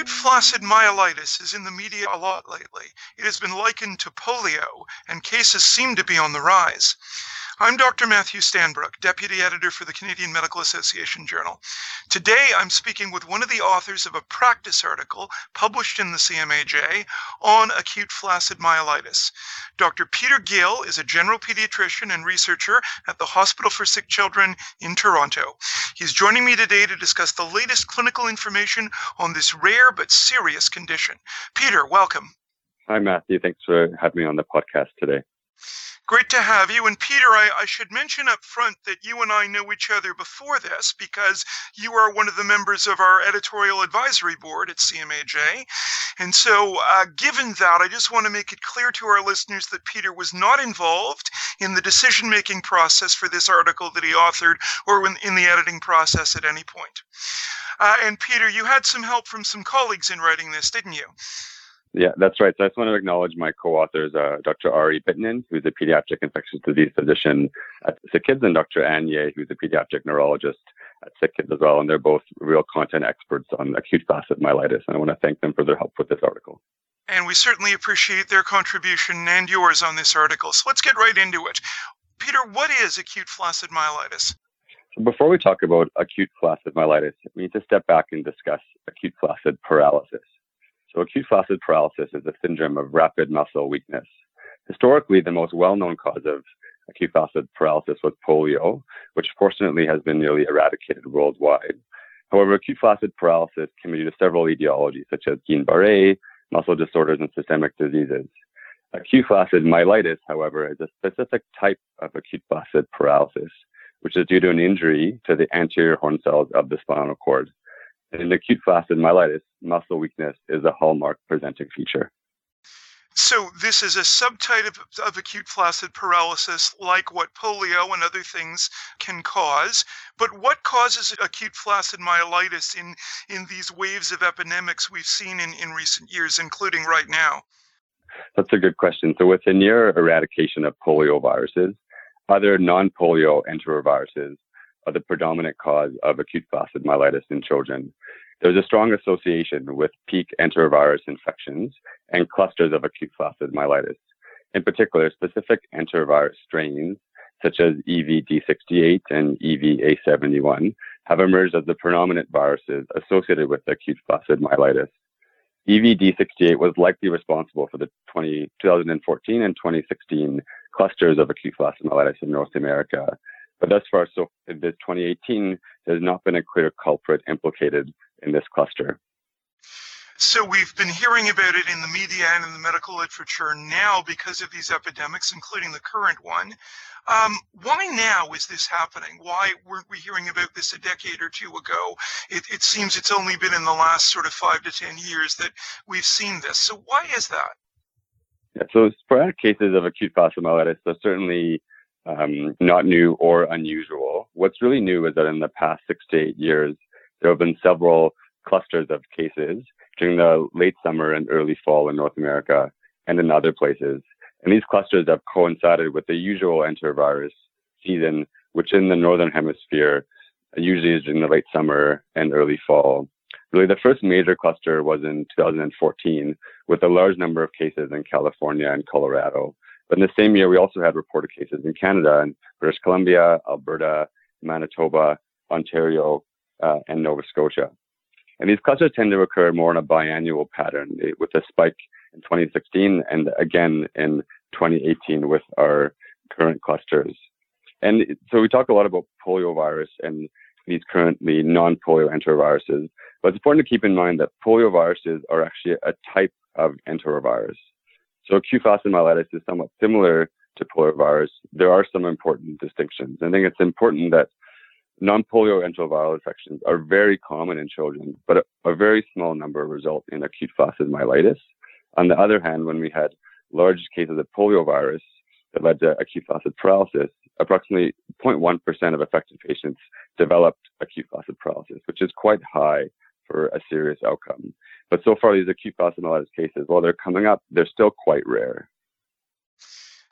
Acute flaccid myelitis is in the media a lot lately. It has been likened to polio, and cases seem to be on the rise. I'm Dr. Matthew Stanbrook, Deputy Editor for the Canadian Medical Association Journal. Today I'm speaking with one of the authors of a practice article published in the CMAJ on acute flaccid myelitis. Dr. Peter Gill is a general pediatrician and researcher at the Hospital for Sick Children in Toronto. He's joining me today to discuss the latest clinical information on this rare but serious condition. Peter, welcome. Hi, Matthew. Thanks for having me on the podcast today. Great to have you. And Peter, I, I, should mention up front that you and I know each other before this because you are one of the members of our editorial advisory board at CMAJ. And so, uh, given that, I just want to make it clear to our listeners that Peter was not involved in the decision making process for this article that he authored or in, in the editing process at any point. Uh, and Peter, you had some help from some colleagues in writing this, didn't you? Yeah, that's right. So I just want to acknowledge my co-authors, uh, Dr. Ari Bitnun, who's a pediatric infectious disease physician at Sick Kids, and Dr. Ann Yeh, who's a pediatric neurologist at Sick Kids as well. And they're both real content experts on acute flaccid myelitis. And I want to thank them for their help with this article. And we certainly appreciate their contribution and yours on this article. So let's get right into it. Peter, what is acute flaccid myelitis? So before we talk about acute flaccid myelitis, we need to step back and discuss acute flaccid paralysis. So acute flaccid paralysis is a syndrome of rapid muscle weakness. Historically, the most well-known cause of acute flaccid paralysis was polio, which fortunately has been nearly eradicated worldwide. However, acute flaccid paralysis can be due to several etiologies, such as Guillain-Barré, muscle disorders, and systemic diseases. Acute flaccid myelitis, however, is a specific type of acute flaccid paralysis, which is due to an injury to the anterior horn cells of the spinal cord. In acute flaccid myelitis, muscle weakness is a hallmark presenting feature. So this is a subtype of, of, acute flaccid paralysis, like what polio and other things can cause. But what causes acute flaccid myelitis in, in these waves of epidemics we've seen in, in recent years, including right now? That's a good question. So with the near eradication of polioviruses, other non-polio enteroviruses are the predominant cause of acute flaccid myelitis in children. There's a strong association with peak enterovirus infections and clusters of acute flaccid myelitis. In particular, specific enterovirus strains such as EVD68 and EVA71 have emerged as the predominant viruses associated with acute flaccid myelitis. EVD68 was likely responsible for the 20, 2014 and 2016 clusters of acute flaccid myelitis in North America, but thus far, so in this 2018, there's not been a clear culprit implicated in this cluster. So we've been hearing about it in the media and in the medical literature now because of these epidemics, including the current one. Um, why now is this happening? Why weren't we hearing about this a decade or two ago? It, it seems it's only been in the last sort of five to ten years that we've seen this. So why is that? Yeah, so sporadic cases of acute myelitis are certainly um, not new or unusual. What's really new is that in the past six to eight years, there have been several clusters of cases during the late summer and early fall in North America and in other places. And these clusters have coincided with the usual enterovirus season, which in the Northern Hemisphere usually is in the late summer and early fall. Really, the first major cluster was in 2014 with a large number of cases in California and Colorado. But in the same year, we also had reported cases in Canada and British Columbia, Alberta, Manitoba, Ontario, uh, and Nova Scotia. And these clusters tend to occur more in a biannual pattern eh, with a spike in 2016 and again in 2018 with our current clusters. And so we talk a lot about poliovirus and these currently non-polio enteroviruses, but it's important to keep in mind that polioviruses are actually a type of enterovirus. So acute flaccid myelitis is somewhat similar to poliovirus. There are some important distinctions. I think it's important that non-polio enteroviral infections are very common in children, but a, a very small number result in acute flaccid myelitis. On the other hand, when we had large cases of poliovirus that led to acute flaccid paralysis, approximately 0.1% of affected patients developed acute flaccid paralysis, which is quite high for a serious outcome. But so far, these acute myelitis cases, while they're coming up, they're still quite rare.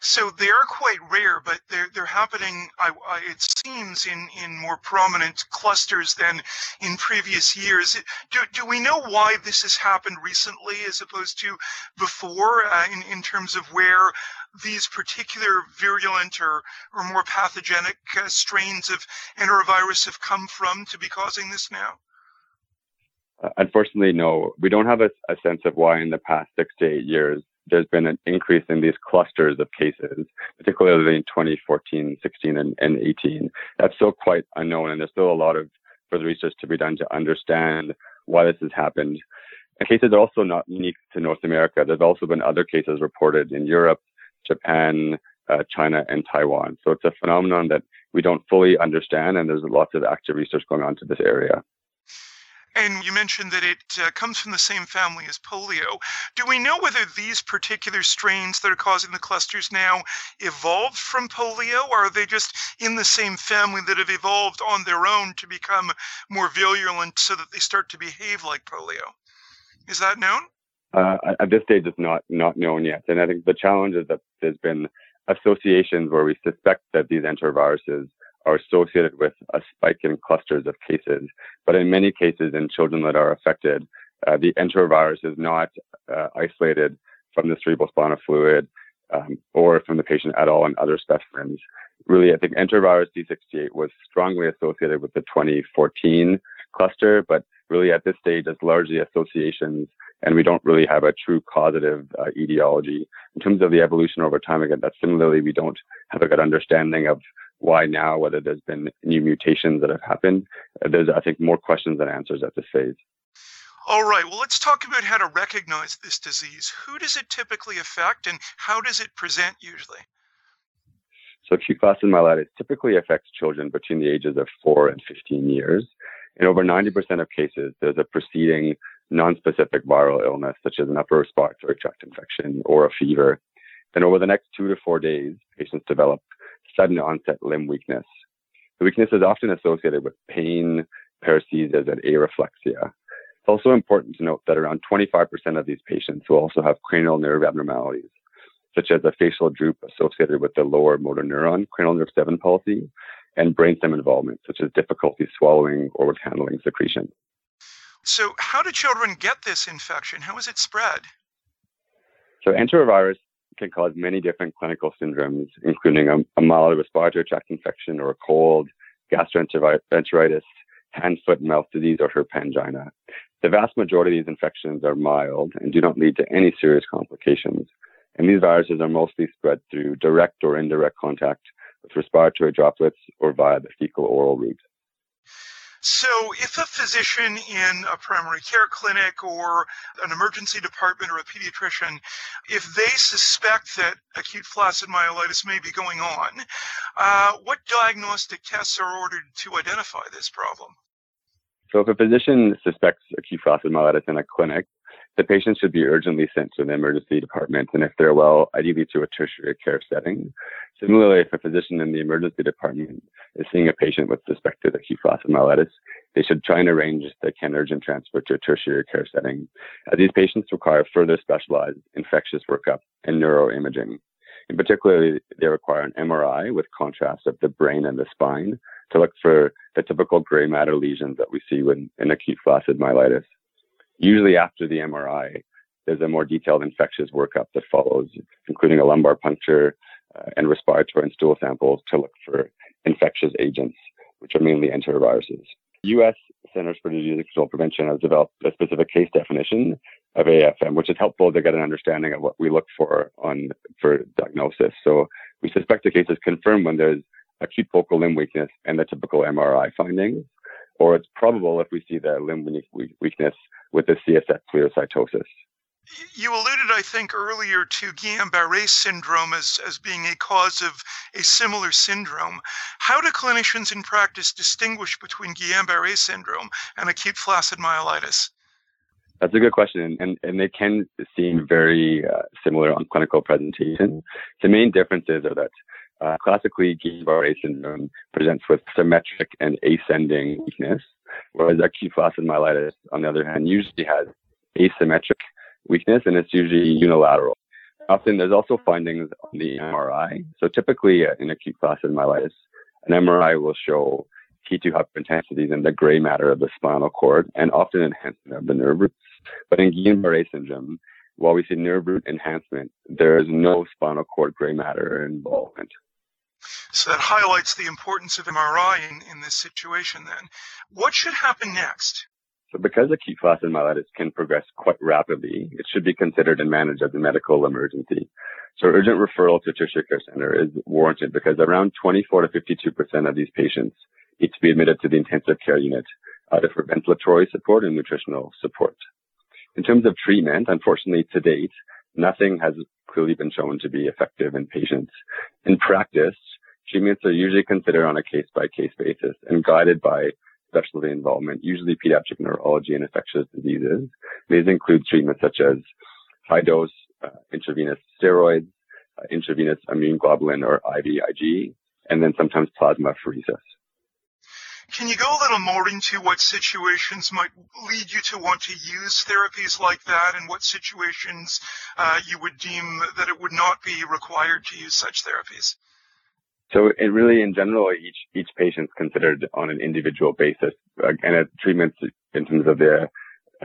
So they are quite rare, but they're they're happening. I, I, it seems in in more prominent clusters than in previous years. Do do we know why this has happened recently as opposed to before? Uh, in in terms of where these particular virulent or or more pathogenic uh, strains of enterovirus have come from to be causing this now? Uh, unfortunately, no. We don't have a, a sense of why in the past six to eight years there's been an increase in these clusters of cases, particularly in 2014, 16, and, and 18. That's still quite unknown, and there's still a lot of further research to be done to understand why this has happened. And cases are also not unique to North America. There's also been other cases reported in Europe, Japan, uh, China, and Taiwan. So it's a phenomenon that we don't fully understand, and there's lots of active research going on to this area. And you mentioned that it uh, comes from the same family as polio. Do we know whether these particular strains that are causing the clusters now evolved from polio, or are they just in the same family that have evolved on their own to become more virulent so that they start to behave like polio? Is that known? Uh, at this stage, it's not not known yet, and I think the challenge is that there's been associations where we suspect that these enteroviruses are associated with a spike in clusters of cases. But in many cases, in children that are affected, uh, the enterovirus is not uh, isolated from the cerebrospinal fluid um, or from the patient at all in other specimens. Really, I think enterovirus D68 was strongly associated with the 2014 cluster, but really at this stage, it's largely associations, and we don't really have a true causative uh, etiology. In terms of the evolution over time, again, that similarly, we don't have a good understanding of why now, whether there's been new mutations that have happened. There's, I think, more questions than answers at this phase. All right, well, let's talk about how to recognize this disease. Who does it typically affect and how does it present usually? So, acute flaccid myelitis typically affects children between the ages of 4 and 15 years. In over 90% of cases, there's a preceding non-specific viral illness, such as an upper respiratory tract infection or a fever. Then over the next two to four days, patients develop sudden onset limb weakness. The weakness is often associated with pain, paresthesias, and areflexia. It's also important to note that around 25% of these patients will also have cranial nerve abnormalities, such as a facial droop associated with the lower motor neuron, cranial nerve 7 palsy, and brainstem involvement, such as difficulty swallowing or with handling secretion. So, how do children get this infection? How is it spread? So, enterovirus can cause many different clinical syndromes, including a, a mild respiratory tract infection or a cold, gastroenteritis, hand, foot, and mouth disease, or herpangina. The vast majority of these infections are mild and do not lead to any serious complications. And these viruses are mostly spread through direct or indirect contact with respiratory droplets or via the fecal oral route. So, if a physician in a primary care clinic or an emergency department or a pediatrician, if they suspect that acute flaccid myelitis may be going on, uh, what diagnostic tests are ordered to identify this problem? So, if a physician suspects acute flaccid myelitis in a clinic, the patient should be urgently sent to the emergency department, and if they're well, ideally to a tertiary care setting. Similarly, if a physician in the emergency department is seeing a patient with suspected acute flaccid myelitis, they should try and arrange the can urgent transfer to a tertiary care setting, as these patients require further specialized infectious workup and neuroimaging. In particular, they require an MRI with contrast of the brain and the spine to look for the typical gray matter lesions that we see when, in acute flaccid myelitis. Usually after the MRI, there's a more detailed infectious workup that follows, including a lumbar puncture uh, and respiratory and stool samples to look for infectious agents, which are mainly enteroviruses. U.S. Centers for Disease Control Prevention has developed a specific case definition of AFM, which is helpful to get an understanding of what we look for on for diagnosis. So we suspect the case is confirmed when there's acute focal limb weakness and the typical MRI findings or it's probable if we see the limb weakness with the CSF pleocytosis. You alluded, I think, earlier to Guillain-Barré syndrome as, as being a cause of a similar syndrome. How do clinicians in practice distinguish between Guillain-Barré syndrome and acute flaccid myelitis? That's a good question, and, and they can seem very uh, similar on clinical presentation. The main differences are that uh, classically, Guillain-Barré syndrome presents with symmetric and ascending weakness, whereas acute myelitis, on the other hand, usually has asymmetric weakness and it's usually unilateral. Often there's also findings on the MRI. So typically uh, in acute flaccid myelitis, an MRI will show T2 hyperintensities in the gray matter of the spinal cord and often enhancement of the nerve roots. But in Guillain-Barré syndrome, while we see nerve root enhancement, there is no spinal cord gray matter involvement. So that highlights the importance of MRI in, in this situation then. What should happen next? So because acute flaccid myelitis can progress quite rapidly, it should be considered and managed as a medical emergency. So urgent referral to tertiary care center is warranted because around 24 to 52% of these patients need to be admitted to the intensive care unit, either for ventilatory support and nutritional support. In terms of treatment, unfortunately to date, nothing has clearly been shown to be effective in patients. In practice, treatments are usually considered on a case by case basis and guided by specialty involvement, usually pediatric neurology and infectious diseases. These include treatments such as high dose uh, intravenous steroids, uh, intravenous immune globulin or IVIG, and then sometimes plasmapheresis. Can you go a little more into what situations might lead you to want to use therapies like that and what situations uh, you would deem that it would not be required to use such therapies? So it really, in general, each each patient's considered on an individual basis, and a treatment in terms of the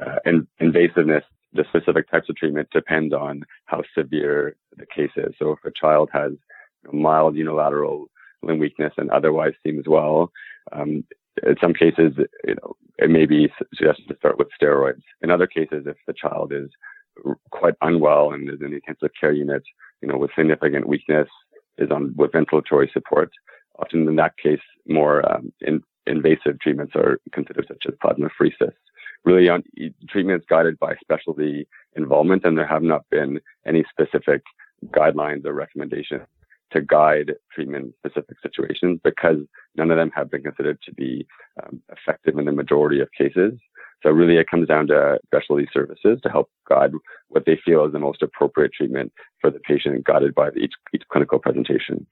uh, in, invasiveness, the specific types of treatment depend on how severe the case is. So if a child has mild unilateral limb weakness and otherwise seems well, um, in some cases, you know, it may be suggested to start with steroids. In other cases, if the child is quite unwell and is in the intensive care unit, you know, with significant weakness, is on with ventilatory support. Often in that case, more um, in, invasive treatments are considered such as plasmapheresis. Really on treatments guided by specialty involvement and there have not been any specific guidelines or recommendations to guide treatment specific situations because none of them have been considered to be um, effective in the majority of cases. So really it comes down to specialty services to help guide what they feel is the most appropriate treatment for the patient guided by each, each clinical presentation.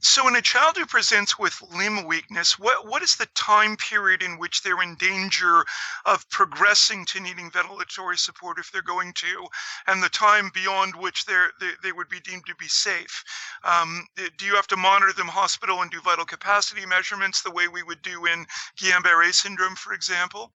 So, in a child who presents with limb weakness, what, what is the time period in which they're in danger of progressing to needing ventilatory support if they're going to, and the time beyond which they're, they, they would be deemed to be safe? Um, do you have to monitor them hospital and do vital capacity measurements the way we would do in Guillain-Barré syndrome, for example?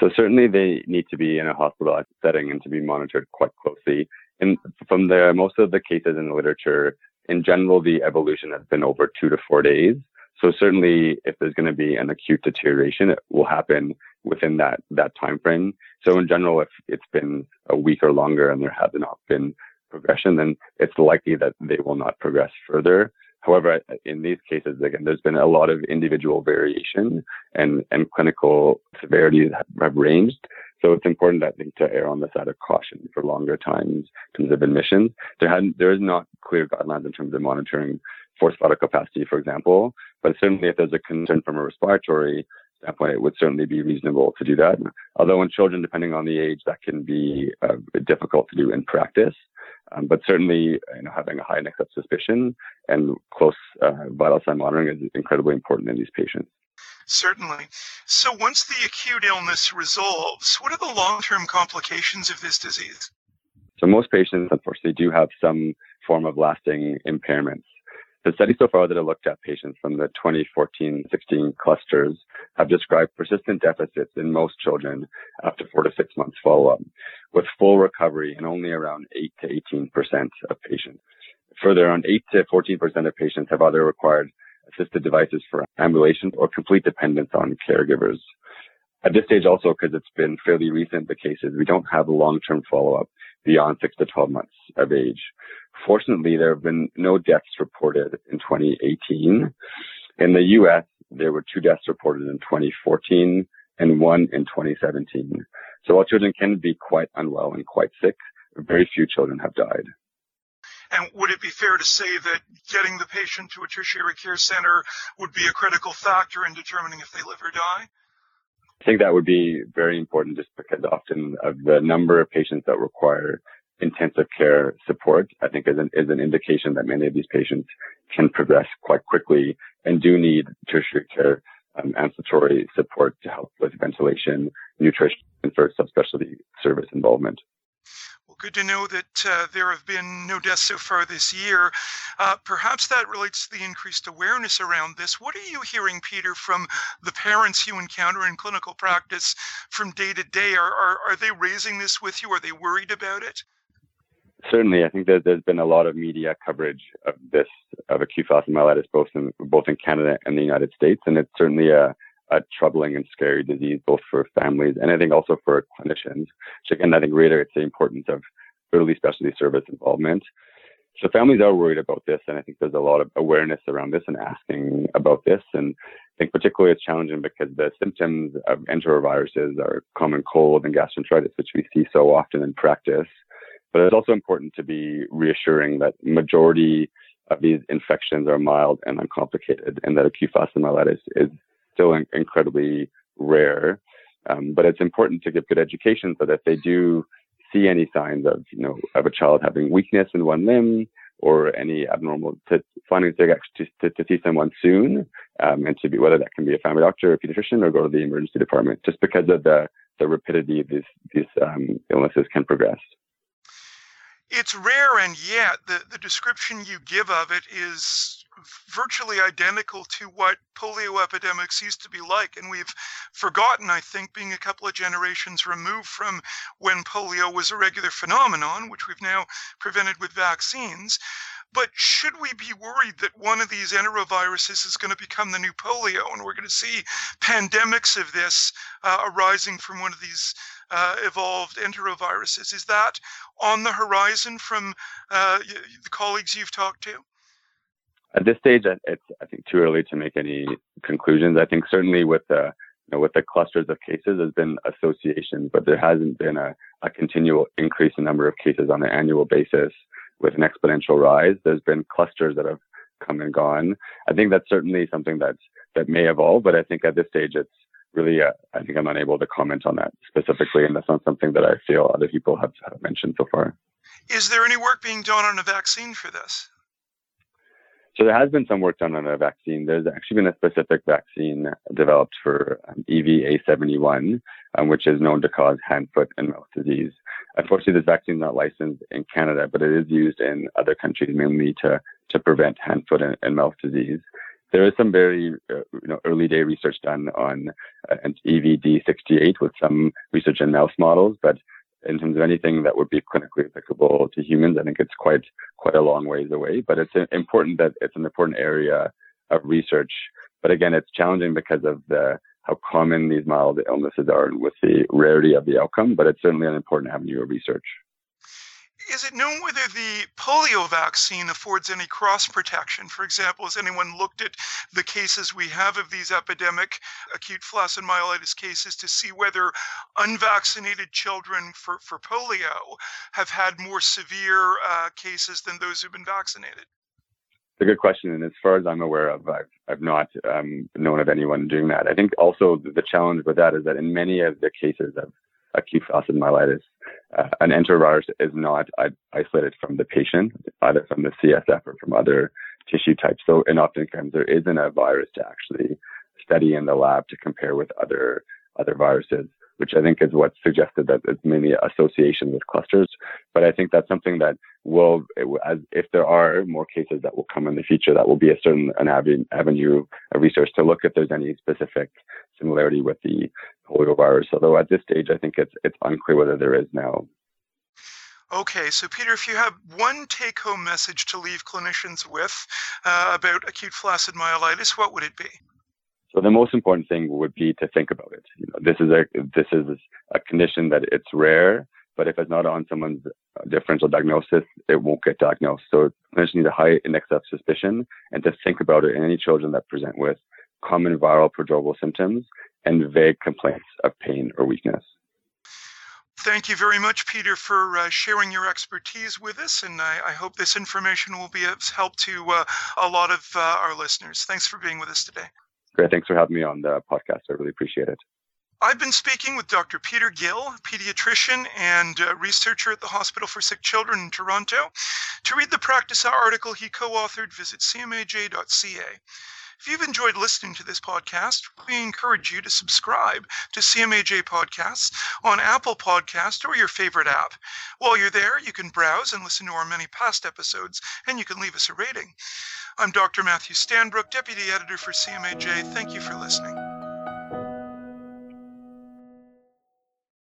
So certainly they need to be in a hospitalized setting and to be monitored quite closely. And from there, most of the cases in the literature, in general, the evolution has been over two to four days. So certainly, if there's going to be an acute deterioration, it will happen within that that time frame. So in general, if it's been a week or longer and there has not been progression, then it's likely that they will not progress further. However, in these cases, again, there's been a lot of individual variation and, and clinical severities have ranged. So it's important, I think, to err on the side of caution for longer times in terms of admissions. There had, there is not clear guidelines in terms of monitoring forced vital capacity, for example, but certainly if there's a concern from a respiratory standpoint, it would certainly be reasonable to do that. Although in children, depending on the age, that can be uh, difficult to do in practice. Um, but certainly, you know, having a high index of suspicion and close uh, vital sign monitoring is incredibly important in these patients. Certainly. So once the acute illness resolves, what are the long-term complications of this disease? So most patients, unfortunately, do have some form of lasting impairments. The studies so far that have looked at patients from the 2014-16 clusters have described persistent deficits in most children after four to six months follow-up, with full recovery in only around 8 to 18 percent of patients. Further, around 8 to 14 percent of patients have either required assisted devices for ambulation or complete dependence on caregivers. At this stage also, because it's been fairly recent, the cases, we don't have long-term follow-up beyond 6 to 12 months of age. Fortunately, there have been no deaths reported in 2018. In the U.S., there were two deaths reported in 2014 and one in 2017. So while children can be quite unwell and quite sick, very few children have died. And would it be fair to say that getting the patient to a tertiary care center would be a critical factor in determining if they live or die? I think that would be very important just because often of the number of patients that require intensive care support, I think is an, is an indication that many of these patients can progress quite quickly and do need tertiary care um, ambulatory support to help with ventilation, nutrition, and for subspecialty service involvement. Well, good to know that uh, there have been no deaths so far this year. Uh, perhaps that relates to the increased awareness around this. What are you hearing, Peter, from the parents you encounter in clinical practice from day to day? Are, are, are they raising this with you? Are they worried about it? Certainly, I think that there's been a lot of media coverage of this of acute flaccid myelitis, both in both in Canada and the United States, and it's certainly a a troubling and scary disease, both for families and I think also for clinicians. Which again, I think reiterates the importance of early specialty service involvement. So families are worried about this, and I think there's a lot of awareness around this and asking about this. And I think particularly it's challenging because the symptoms of enteroviruses are common cold and gastroenteritis, which we see so often in practice. But it's also important to be reassuring that majority of these infections are mild and uncomplicated, and that acute flaccid myelitis is still in- incredibly rare. Um, but it's important to give good education so that they do see any signs of, you know, of a child having weakness in one limb or any abnormal, to finding to, to, to see someone soon, um, and to be whether that can be a family doctor or a pediatrician or go to the emergency department, just because of the the rapidity these these um, illnesses can progress. It's rare, and yet the the description you give of it is virtually identical to what polio epidemics used to be like. And we've forgotten, I think, being a couple of generations removed from when polio was a regular phenomenon, which we've now prevented with vaccines. But should we be worried that one of these enteroviruses is going to become the new polio and we're going to see pandemics of this uh, arising from one of these uh, evolved enteroviruses? Is that on the horizon from uh, the colleagues you've talked to? At this stage, it's I think too early to make any conclusions. I think certainly with the you know, with the clusters of cases, there's been associations, but there hasn't been a, a continual increase in number of cases on an annual basis with an exponential rise. There's been clusters that have come and gone. I think that's certainly something that that may evolve, but I think at this stage, it's really uh, I think I'm unable to comment on that specifically, and that's not something that I feel other people have, have mentioned so far. Is there any work being done on a vaccine for this? So there has been some work done on a vaccine. There's actually been a specific vaccine developed for um, EVA71, um, which is known to cause hand, foot, and mouth disease. Unfortunately, this vaccine is not licensed in Canada, but it is used in other countries mainly to, to prevent hand, foot, and, and mouth disease. There is some very uh, you know, early day research done on uh, EVD68 with some research in mouse models, but in terms of anything that would be clinically applicable to humans, I think it's quite quite a long ways away. But it's important that it's an important area of research. But again, it's challenging because of the how common these mild illnesses are and with the rarity of the outcome. But it's certainly an important avenue of research is it known whether the polio vaccine affords any cross protection? For example, has anyone looked at the cases we have of these epidemic acute flaccid myelitis cases to see whether unvaccinated children for, for polio have had more severe uh, cases than those who've been vaccinated? It's a good question, and as far as I'm aware of, I've, I've not um, known of anyone doing that. I think also the challenge with that is that in many of the cases of acute flaccid myelitis, uh, an enterovirus is not isolated from the patient, either from the CSF or from other tissue types. So, and oftentimes there isn't a virus to actually study in the lab to compare with other other viruses which I think is what suggested that it's mainly association with clusters. But I think that's something that will, as if there are more cases that will come in the future, that will be a certain an avenue of research to look if there's any specific similarity with the polio virus. Although at this stage, I think it's it's unclear whether there is now. Okay, so Peter, if you have one take home message to leave clinicians with uh, about acute flaccid myelitis, what would it be? So the most important thing would be to think about it. You know, this is a this is a condition that it's rare, but if it's not on someone's differential diagnosis, it won't get diagnosed. So clinicians need a high index of suspicion and to think about it in any children that present with common viral prodromal symptoms and vague complaints of pain or weakness. Thank you very much, Peter, for uh, sharing your expertise with us, and I, I, hope this information will be of help to uh, a lot of uh, our listeners. Thanks for being with us today. Great. Thanks for having me on the podcast. I really appreciate it. I've been speaking with Dr. Peter Gill, pediatrician and uh, researcher at the Hospital for Sick Children in Toronto. To read the practice article he co authored, visit cmaj.ca. If you've enjoyed listening to this podcast, we encourage you to subscribe to CMAJ Podcasts on Apple Podcast or your favorite app. While you're there, you can browse and listen to our many past episodes, and you can leave us a rating. I'm Dr. Matthew Stanbrook, Deputy Editor for CMAJ. Thank you for listening.